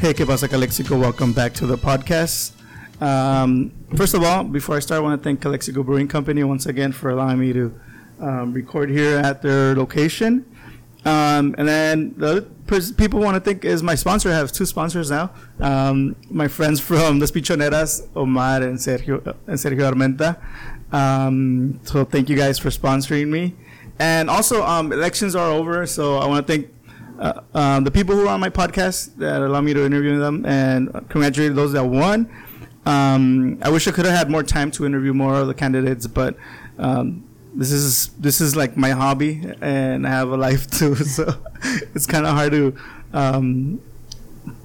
Hey, ¿qué pasa, Calexico? Welcome back to the podcast. Um, first of all, before I start, I want to thank Calexico Brewing Company once again for allowing me to um, record here at their location. Um, and then the other pers- people want to thank is my sponsor. I have two sponsors now. Um, my friends from Las Pichoneras, Omar and Sergio, and Sergio Armenta. Um, so thank you guys for sponsoring me. And also, um, elections are over, so I want to thank uh, um, the people who are on my podcast that allow me to interview them and congratulate those that won. Um, I wish I could have had more time to interview more of the candidates, but um, this is this is like my hobby, and I have a life too, so it's kind of hard to um,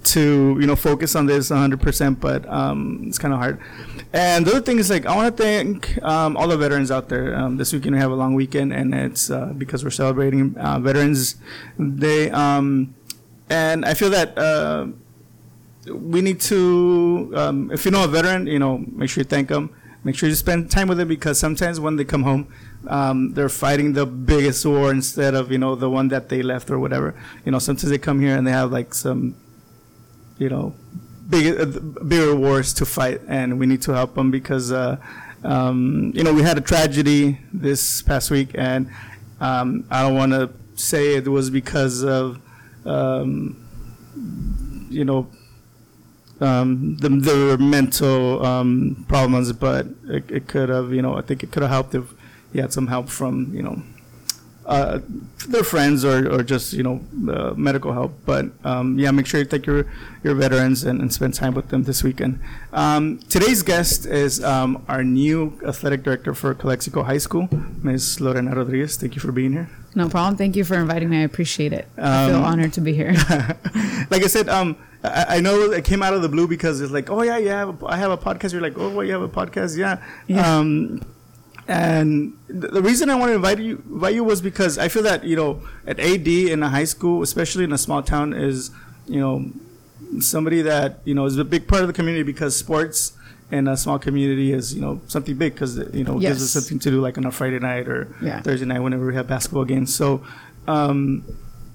to you know focus on this 100%, but um, it's kind of hard. And the other thing is like I want to thank um, all the veterans out there. Um, this weekend we have a long weekend, and it's uh, because we're celebrating uh, Veterans Day. Um, and I feel that uh, we need to, um, if you know a veteran, you know, make sure you thank them. Make sure you spend time with them because sometimes when they come home, um, they're fighting the biggest war instead of you know the one that they left or whatever. You know, sometimes they come here and they have like some, you know, big, uh, bigger wars to fight, and we need to help them because, uh, um, you know, we had a tragedy this past week, and um, I don't want to say it was because of, um, you know, um, the, the mental um, problems, but it, it could have, you know, I think it could have helped if he had some help from, you know, uh, their friends or, or just you know uh, medical help. But um, yeah, make sure you take your your veterans and, and spend time with them this weekend. Um, today's guest is um, our new athletic director for Calexico High School, Ms. Lorena Rodriguez. Thank you for being here. No problem. Thank you for inviting me. I appreciate it. I feel Um, honored to be here. like I said, um, I, I know it came out of the blue because it's like, oh yeah, yeah, I have have a podcast. You're like, oh, well, you have a podcast, yeah. Yeah. And the, reason I want to invite you invite you was because I feel that you know at AD in a high school, especially in a small town, is you know somebody that you know is a big part of the community because sports in a small community is you know something big because you know it gives us something to do like on a Friday night or Yeah. Thursday night whenever we have basketball games. So. Um,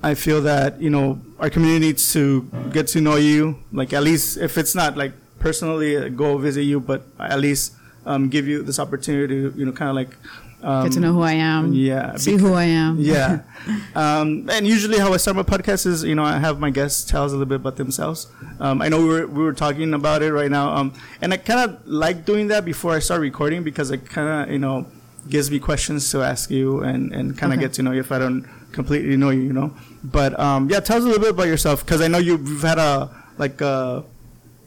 I feel that you know our community needs to get to know you. Like at least if it's not like personally uh, go visit you, but at least um, give you this opportunity to you know kind of like um, Get to know who I am. yeah, See who I am. yeah. um, and usually how I start my podcast is, you know, I have my guests tell us a little bit about themselves. Um, I know we were, we were talking about it right now. Um, and I kind of like doing that before I start recording because it kind of, you know, gives me questions to ask you and, and kind of Okay. get to know you if I don't completely know you, you know. But um, yeah, tell us a little bit about yourself because I know you've had a, like a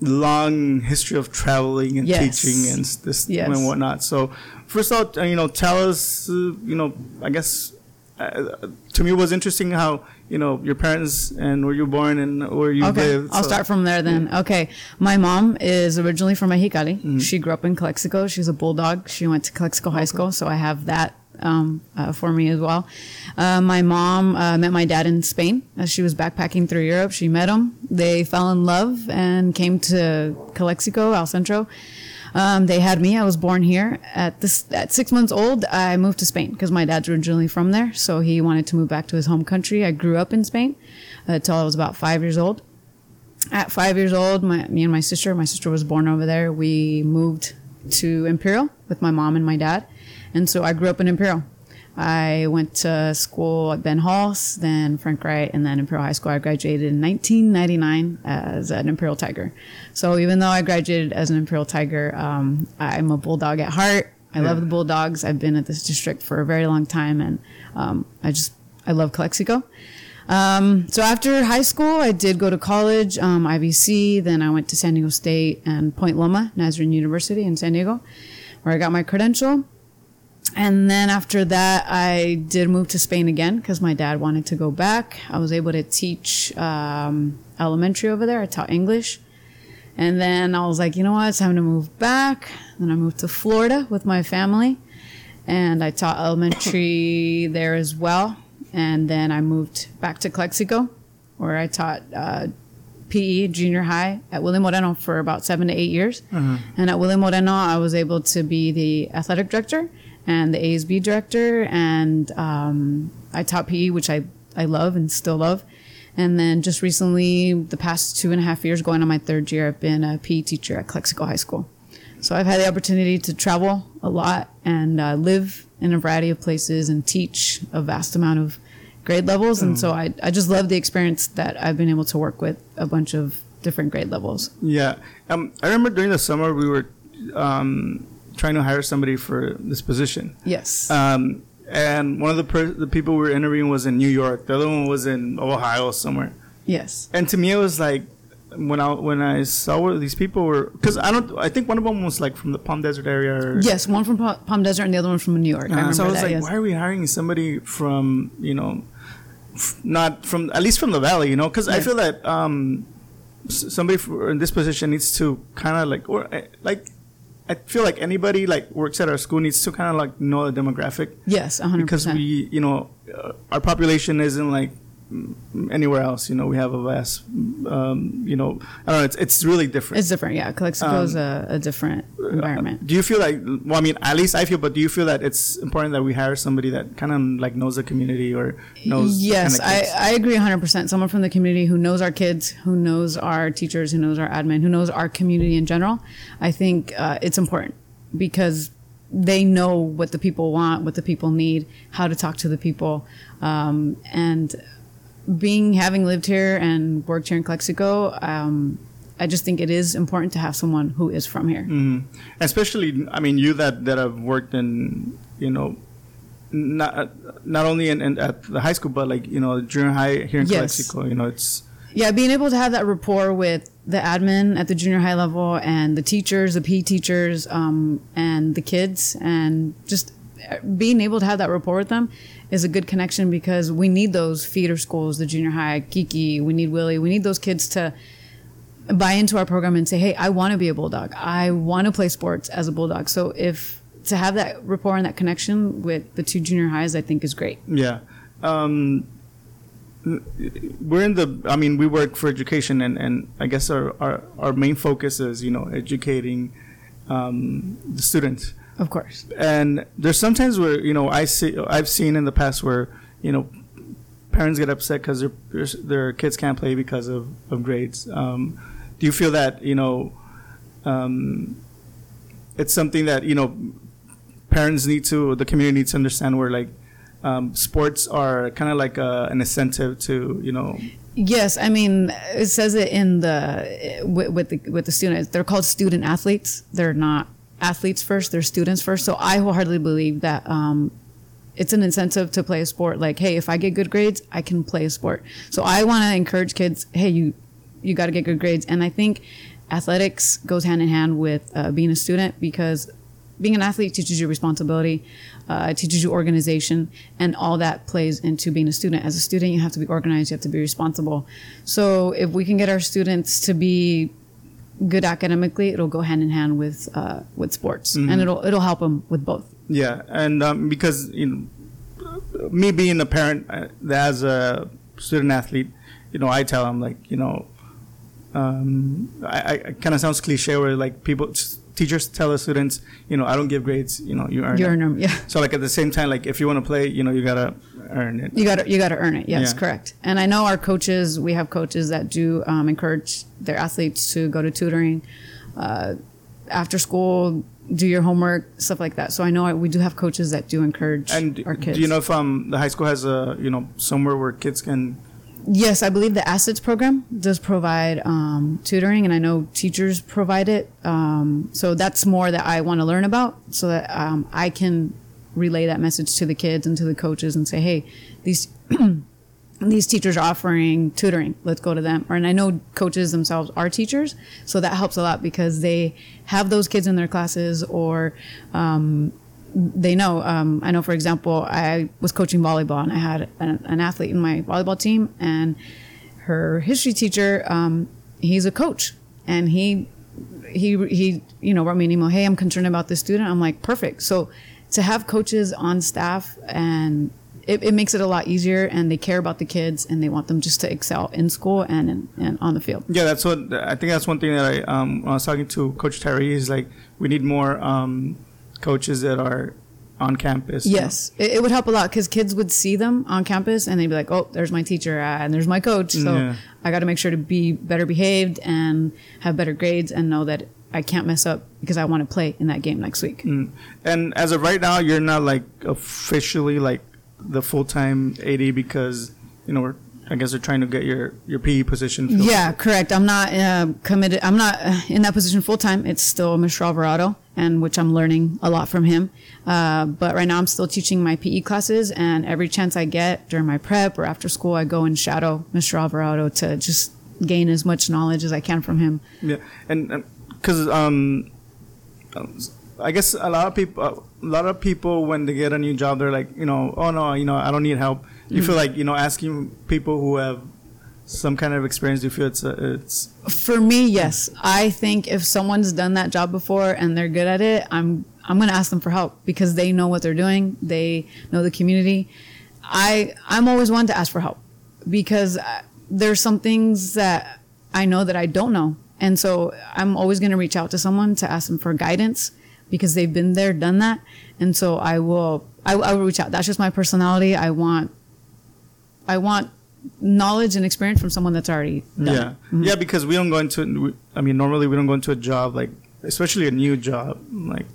long history of traveling and Yes. teaching and this Yes. and whatnot. So first off, uh, you know, tell us, uh, you know, I guess uh, to me it was interesting how you know your parents and where you were born and where you Okay, lived. I'll start from there then. Okay, my mom is originally from Mexicali. Mm-hmm. She grew up in Calexico. She's a bulldog. She went to Calexico High School, so I have that um, uh, for me as well. Uh, my mom uh, met my dad in Spain as she was backpacking through Europe. She met him. They fell in love and came to Calexico, El Centro. Um, they had me. I was born here. At this, at six months old, I moved to Spain because my dad's originally from there. So he wanted to move back to his home country. I grew up in Spain uh, until I was about five years old at five years old, my, me and my sister, my sister was born over there. We moved to Imperial with my mom and my dad. And so I grew up in Imperial. I went to school at Ben Hulse, then Frank Wright, and then Imperial High School. I graduated in 1999 as an Imperial Tiger. So even though I graduated as an Imperial Tiger, um, I'm a Bulldog at heart. I love the Bulldogs. I've been at this district for a very long time, and um, I just I love Calexico. Um, so after high school, I did go to college, um, IVC. Then I went to San Diego State and Point Loma, Nazarene University in San Diego, where I got my credential. And then after that, I did move to Spain again because my dad wanted to go back. I was able to teach um, elementary over there. I taught English. And then I was like, you know what? It's time to move back. Then I moved to Florida with my family. And I taught elementary there as well. And then I moved back to Calexico, where I taught uh, PE junior high at William Moreno for about seven to eight years. And at William Moreno, I was able to be the athletic director and the ASB director. And um, I taught PE, which I, I love and still love. And then just recently, the past two and a half years, going on my third year, I've been a PE teacher at Calexico High School. So I've had the opportunity to travel a lot and uh, live in a variety of places and teach a vast amount of grade levels. And so I, I just love the experience that I've been able to work with a bunch of different grade levels. Yeah, um, I remember during the summer we were um, trying to hire somebody for this position. Yes. Um, and one of the per- the people we were interviewing was in New York. The other one was in Ohio somewhere. yes. And to me, it was like when I when I saw these people were because I don't I think one of them was like from the Palm Desert area. Or, Yes. One from Pa- Palm Desert and the other one from New York. I Uh, remember so I was that. like, yes. why are we hiring somebody from you know, f- not from at least from the valley, you know? Because I feel that um, somebody in this position needs to kind of like or uh, like. I feel like anybody like works at our school needs to kind of like know the demographic Yes, 100%. because we, you know, uh, our population isn't like anywhere else. You know, we have a vast, um, you know, I don't know. It's it's really different. it's different. Yeah. Calexico Um, is a, a different environment. Do you feel like? Well, I mean, at least I feel. But do you feel that it's important that we hire somebody that kind of like knows the community or knows? Yes, kind of I. I agree 100%. Someone from the community who knows our kids, who knows our teachers, who knows our admin, who knows our community in general. I think uh, it's important because they know what the people want, what the people need, how to talk to the people. Um, and being, having lived here and worked here in Calexico, um, I just think it is important to have someone who is from here. Mhm. Especially, I mean, you that that have worked in, you know, not not only in, in at the high school, but like you know, junior high here in Yes. Calexico. You know, it's Yeah, being able to have that rapport with the admin at the junior high level and the teachers, the PE teachers, um, and the kids, and just being able to have that rapport with them is a good connection because we need those feeder schools, the junior high, Kiki, we need Willie, we need those kids to buy into our program and say, hey, I want to be a bulldog. I want to play sports as a bulldog. So if to have that rapport and that connection with the two junior highs, I think is great. Yeah. Um, we're in the, I mean, we work for education, and, and I guess our, our, our main focus is, you know, educating um, the students. Of course. And there's sometimes where, you know, I see, I've seen in the past where, you know, parents get upset because their, their, kids can't play because of, of grades. Um, do you feel that, you know, um, it's something that, you know, parents need to, the community needs to understand where, like, um, sports are kind of like a, an incentive to, you know, Yes, I mean it says it in the with, with the with the students. They're called student athletes. They're not athletes first. They're students first. So I wholeheartedly believe that um, it's an incentive to play a sport. Like, hey, if I get good grades, I can play a sport. So I want to encourage kids. Hey, you you got to get good grades. And I think athletics goes hand in hand with uh, being a student because being an athlete teaches you responsibility, uh, teaches you organization, and all that plays into being a student. As a student, you have to be organized, you have to be responsible. So if we can get our students to be good academically, it'll go hand in hand with uh, with sports, and it'll it'll help them with both. Yeah, and um, because you know, me being a parent uh, as a student athlete, you know, I tell them like, you know, um, I, I kind of sounds cliche where like people, teachers tell the students, you know, I don't give grades, you know, you earn You earn them, yeah. So like at the same time, like if you want to play, you know, you gotta earn it. You got to you got to earn it. Yes, Yeah. correct. And I know our coaches. We have coaches that do um, encourage their athletes to go to tutoring, uh, after school, do your homework, stuff like that. So I know we do have coaches that do encourage And our kids. do you know if um, the high school has a, you know, somewhere where kids can Yes, I believe the assets program does provide um, tutoring, and I know teachers provide it. Um, so that's more that I want to learn about, so that um, I can relay that message to the kids and to the coaches and say, "Hey, these these teachers are offering tutoring. Let's go to them." Or, and I know coaches themselves are teachers, so that helps a lot because they have those kids in their classes or um, they know. Um, I know, for example, I was coaching volleyball and I had an, an athlete in my volleyball team, and her history teacher, um, he's a coach, and he he he you know wrote me an email. Hey, I'm concerned about this student. I'm like, perfect. So to have coaches on staff and it, it makes it a lot easier, and they care about the kids, and they want them just to excel in school and in, and on the field. Yeah, that's what I think. That's one thing that I um, I was talking to Coach Terry is like we need more um, coaches that are on campus. you know? Yes, it, it would help a lot because kids would see them on campus and they'd be like, "Oh, there's my teacher uh, and there's my coach." So Yeah. I got to make sure to be better behaved and have better grades and know that I can't mess up because I want to play in that game next week. And as of right now, you're not like officially like the full time AD because you know we're, I guess they're trying to get your your PE position. filled. Yeah, correct. I'm not uh, committed. I'm not uh, in that position full time. It's still Mr. Alvarado, and which I'm learning a lot from him. Uh, but right now, I'm still teaching my PE classes, and every chance I get during my prep or after school, I go and shadow Mr. Alvarado to just gain as much knowledge as I can from him. Yeah, and because um, um, I guess a lot of people, a lot of people when they get a new job, they're like, you know, oh no, you know, I don't need help. You feel like you know, asking people who have some kind of experience, do you feel it's a, it's For me, yes. I think if someone's done that job before and they're good at it, I'm I'm going to ask them for help because they know what they're doing. They know the community. I I'm always one to ask for help because uh, there's some things that I know that I don't know, and so I'm always going to reach out to someone to ask them for guidance because they've been there, done that, and so I will I, I will reach out. That's just my personality. I want I want knowledge and experience from someone that's already done. yeah, yeah, because we don't go into. I mean, normally we don't go into a job like, especially a new job, like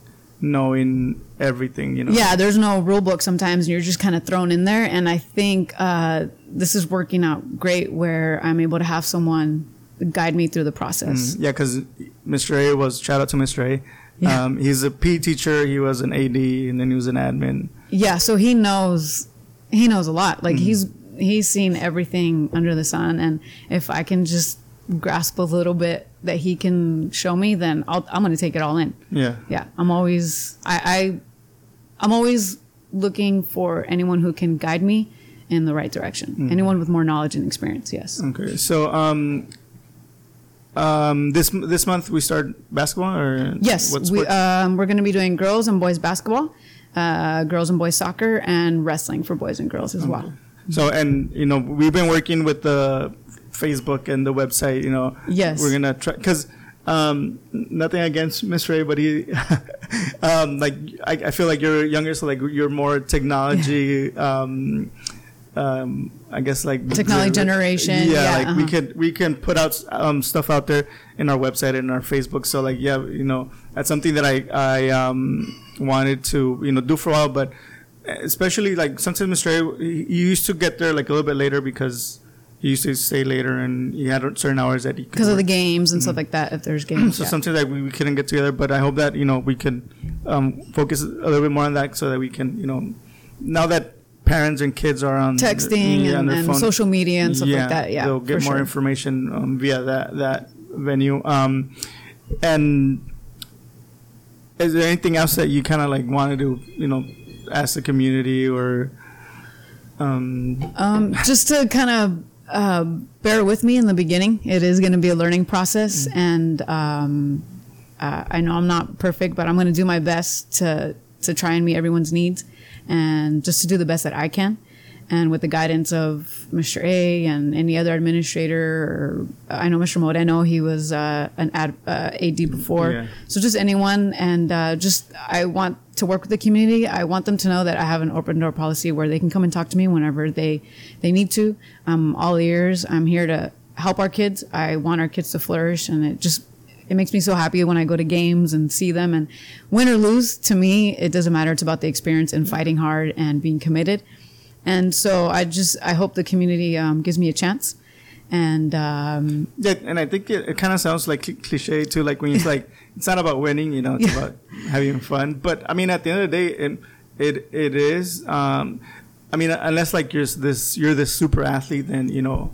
knowing everything. You know. Yeah, there's no rule book sometimes, and you're just kind of thrown in there. And I think uh, this is working out great where I'm able to have someone guide me through the process. Yeah, because Mr. A was shout out to Mr. A. Yeah. Um, he's a PE teacher. He was an AD, and then he was an admin. Yeah, so he knows he knows a lot. Like he's he's seen everything under the sun, and if I can just grasp a little bit that he can show me, then I'll, I'm going to take it all in. Yeah. Yeah, I'm always I, I I'm always looking for anyone who can guide me in the right direction. Anyone with more knowledge and experience. Yes. Okay, so um, um, this this month we start basketball or Yes, we um, we're going to be doing girls and boys basketball, uh, girls and boys soccer, and wrestling for boys and girls as well. so and you know we've been working with the Facebook and the website. You know, Yes. we're gonna try because um, nothing against Mr. A, but he um, like I, I feel like you're younger, so like you're more technology. Um, um, I guess like Technology generation, Yeah, yeah, like we uh-huh. could we can put out um, stuff out there in our website and our Facebook. So like yeah, you know that's something that I I um, wanted to you know do for a while, but especially like sometimes Mr. A, he he used to get there like a little bit later because he used to stay later and he had certain hours that he could Because of the games and stuff like that. If there's games, So yeah. sometimes like we, we couldn't get together, but I hope that you know we can um, focus a little bit more on that so that we can you know now that parents and kids are on texting yeah, and, and social media and stuff like that. Yeah, they'll get more sure. information um, via that that venue. Um, and is there anything else that you kind of like wanted to you know ask the community or um, Um, just to kind of uh, bear with me in the beginning. It is going to be a learning process, and um, uh, I know I'm not perfect, but I'm going to do my best to to try and meet everyone's needs, and just to do the best that I can. And with the guidance of Mr. A and any other administrator, or I know Mr. Moreno, he was uh, an ad, uh, AD before. Yeah. So just anyone, and uh, just I want to work with the community. I want them to know that I have an open door policy where they can come and talk to me whenever they they need to. I'm all ears. I'm here to help our kids. I want our kids to flourish, and it just it makes me so happy when I go to games and see them. And win or lose, to me, it doesn't matter. It's about the experience and fighting hard and being committed. And so I just I hope the community um, gives me a chance. And um, yeah, and I think it, it kind of sounds like cl- cliche too. Like when it's like it's not about winning, you know, it's Yeah. about having fun. But I mean, at the end of the day, it it, it is. Um, I mean, unless like you're this you're this super athlete, then you know,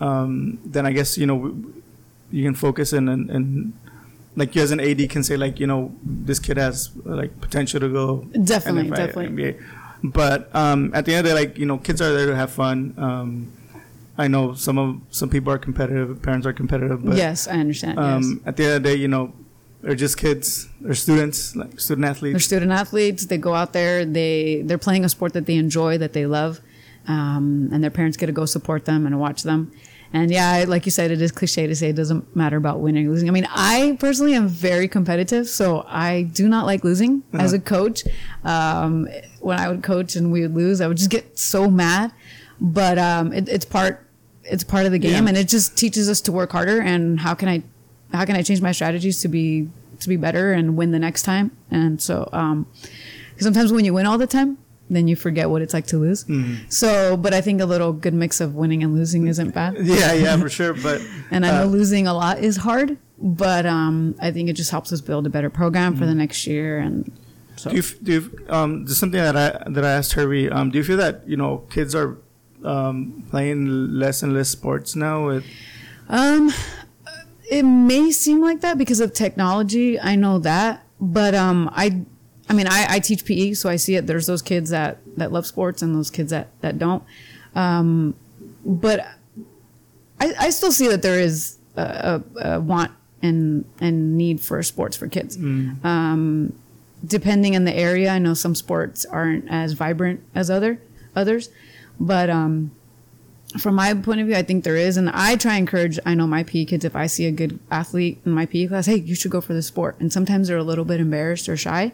um, then I guess you know you can focus in and, and like you as an AD can say like you know this kid has like potential to go Definitely, definitely. NBA. But um, at the end of the day, like you know, kids are there to have fun. Um, I know some of some people are competitive, parents are competitive, but yes, I understand. yes. um, at the end of the day, you know, they're just kids, they're students, like student athletes They're student athletes. They go out there. They they're playing a sport that they enjoy, that they love, um, and their parents get to go support them and watch them. And yeah, like you said, it is cliche to say it doesn't matter about winning or losing. I mean, I personally am very competitive, so I do not like losing Uh-huh. as a coach. Um, when I would coach and we would lose, I would just get so mad. But um, it, it's part it's part of the game, Yeah. and it just teaches us to work harder. And how can I how can I change my strategies to be to be better and win the next time? And so, um, sometimes when you win all the time, then you forget what it's like to lose. Mm-hmm. So, but I think a little good mix of winning and losing isn't bad. Yeah, yeah, for sure. But And I know uh, losing a lot is hard, but um, I think it just helps us build a better program for the next year. And so, do you, do you, um, there's something that I that I asked Herbie. Um, do you feel that you know kids are um, playing less and less sports now? With um, it may seem like that because of technology. I know that, but um, I, I mean, I, I teach PE, so I see it. There's those kids that that love sports and those kids that that don't. Um, but I, I still see that there is a, a, a want and and need for sports for kids. Um, depending on the area, I know some sports aren't as vibrant as other others, but um, from my point of view, I think there is, and I try and encourage. I know my PE kids. If I see a good athlete in my PE class, hey, you should go for the sport. And sometimes they're a little bit embarrassed or shy,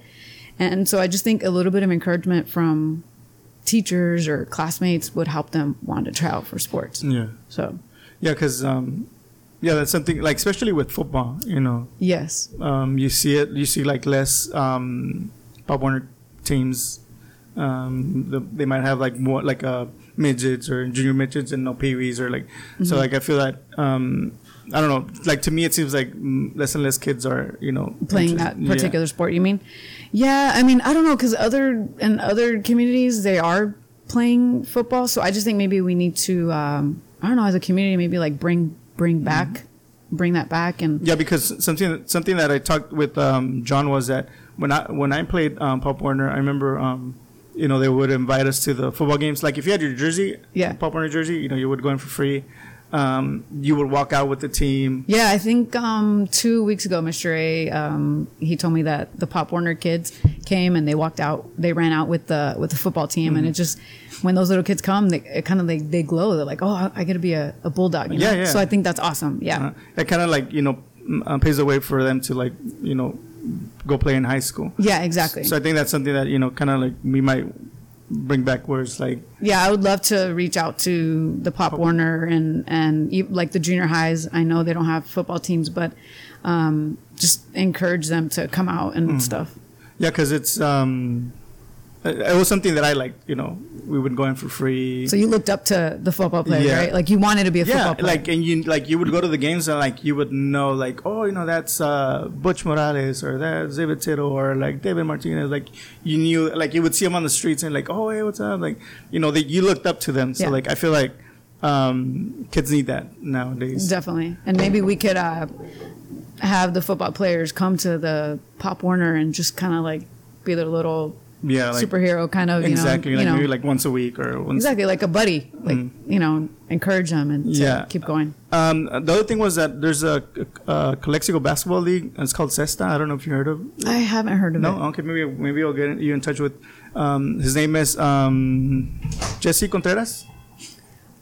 and so I just think a little bit of encouragement from teachers or classmates would help them want to try out for sports. yeah, So yeah, because um, yeah, that's something like especially with football. You know, yes, um, you see it. You see like less um, Pop Warner teams. Um, the, they might have like more like uh, midgets or junior midgets and no peewees or like. So like I feel that um, I don't know. Like to me, it seems like less and less kids are you know playing that interest- yeah. particular sport. You mean? Yeah, I mean I don't know because other in other communities they are playing football. So I just think maybe we need to um, I don't know as a community maybe like bring bring back bring that back and Yeah, because something something that I talked with um, John was that when I when I played um, Pop Warner, I remember um, you know they would invite us to the football games. Like if you had your jersey, Yeah. Pop Warner jersey, you know you would go in for free. Um, you would walk out with the team. Yeah, I think um, two weeks ago, Mr. A, um, he told me that the Pop Warner kids came and they walked out. They ran out with the with the football team, Mm-hmm. and it just when those little kids come, they it kind of like they glow. They're like, oh, I, I got to be a, a bulldog. You know? Yeah, yeah. So I think that's awesome. Yeah, Uh, it kind of like you know m- uh, paves the way for them to like you know go play in high school. yeah, exactly. So I think that's something that you know kind of like we might bring back it's like yeah, I would love to reach out to the Pop Warner and and like the junior highs. I know they don't have football teams, but um, just encourage them to come out and Mm. stuff. yeah, because it's um, it was something that I liked. You know, we would go in for free. So you looked up to the football players, Yeah. right? Like you wanted to be a yeah, football player. like and you like you would go to the games and like you would know like oh you know that's uh, Butch Morales or that's David Tito or like David Martinez like you knew like you would see them on the streets and like oh hey what's up like you know that you looked up to them so Yeah. like I feel like um, kids need that nowadays. Definitely. And maybe we could uh, have the football players come to the Pop Warner and just kind of like be their little yeah, like superhero kind of, you exactly know, like you know maybe like once a week or once. exactly like a buddy, like, you know, encourage them and Mm. Yeah. keep going. Um, the other thing was that there's a, a Calexico basketball league. It's called Cesta. I don't know if you heard of. I haven't heard of No, it. No, okay, maybe maybe I'll get you in touch with. Um, his name is um, Jesse Contreras.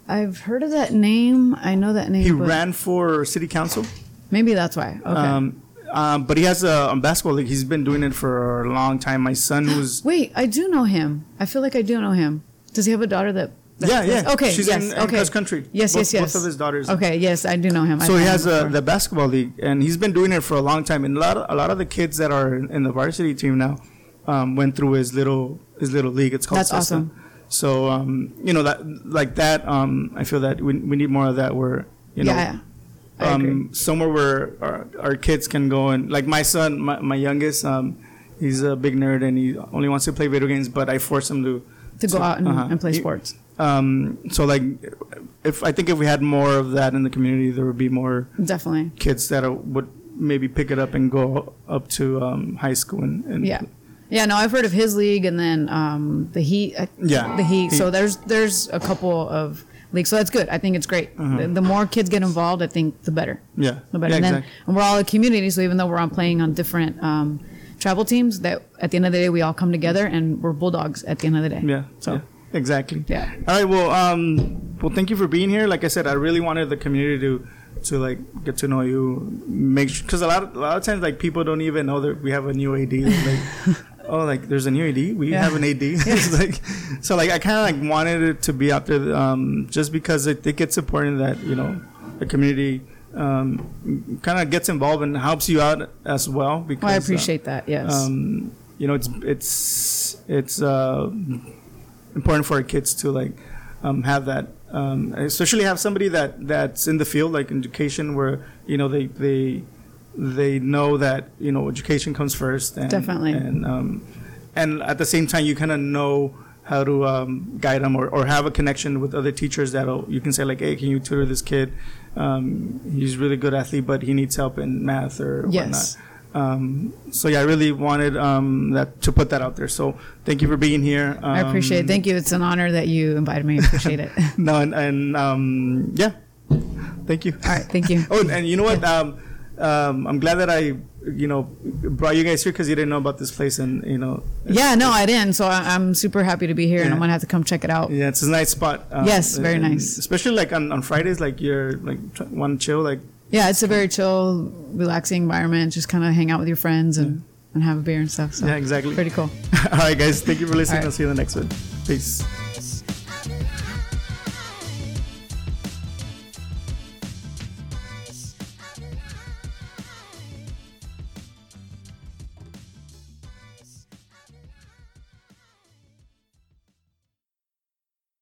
I've heard of that name. I know that name. He ran for city council. Maybe that's why. Okay. Um, um, but he has a, a basketball league. He's been doing it for a long time. My son was. Wait, I do know him. I feel like I do know him. Does he have a daughter that? that Yeah, yeah. Okay. She's yes. in, in okay. cross country. Yes, both, yes, yes. Both of his daughters. Okay. Yes, I do know him. So he has a, the basketball league, and he's been doing it for a long time. And a lot, of, a lot of the kids that are in the varsity team now um, went through his little his little league. It's called. That's Cesta. awesome. So um, you know that like that. Um, I feel that we, we need more of that. Where you know. yeah. Yeah. I agree. um, somewhere where our, our kids can go and like my son, my, my youngest, um, he's a big nerd and he only wants to play video games, but I force him to to go out and, uh-huh. and play sports. Um, so like, if I think if we had more of that in the community, there would be more Definitely. kids that would maybe pick it up and go up to um, high school and, and Yeah. Yeah, no, I've heard of his league and then um, the Heat. uh, Yeah. the Heat. Heat. So there's there's a couple of leagues. So that's good. I think it's great. The, the more kids get involved, I think the better. yeah, The better. yeah, and then exactly. and we're all a community. So even though we're on playing on different um, travel teams, that at the end of the day we all come together and we're bulldogs at the end of the day. yeah, So yeah, exactly. yeah. All right. Well, um, well, thank you for being here. Like I said, I really wanted the community to to like get to know you, make because a lot of, a lot of times like people don't even know that we have a new AD. Like, oh, like there's a new AD. We Yeah. have an AD. Like so like I kind of like wanted it to be out there um, just because I think it's important that you know the community um, kind of gets involved and helps you out as well. Because Well, I uh, appreciate that. Yes. um, you know, it's it's it's uh, important for our kids to like um, have that, um, especially have somebody that that's in the field, like education, where you know they they they know that you know education comes first, and, Definitely. and um, and at the same time, you kind of know how to um, guide them or, or have a connection with other teachers that'll you can say like hey can you tutor this kid um, he's really good athlete but he needs help in math or Yes. whatnot um, so yeah, I really wanted um, that to put that out there. So thank you for being here. Um, I appreciate it. Thank you. It's an honor that you invited me. I appreciate it. No, and, and um, yeah, thank you. All right, Thank you. Oh, and, and you know what? Um, um, I'm glad that I, you know, brought you guys here because you didn't know about this place, and you know, Yeah, no, I didn't. So I, I'm super happy to be here, and I'm gonna have to come check it out. yeah, it's a nice spot. Um, Yes, very nice. Especially like on, on Fridays, like you're like want chill, like Yeah, it's a very chill, relaxing environment. Just kind of hang out with your friends and, and have a beer and stuff. So yeah, exactly. pretty cool. All right, guys, thank you for listening. Right. I'll see you in the next one. Peace.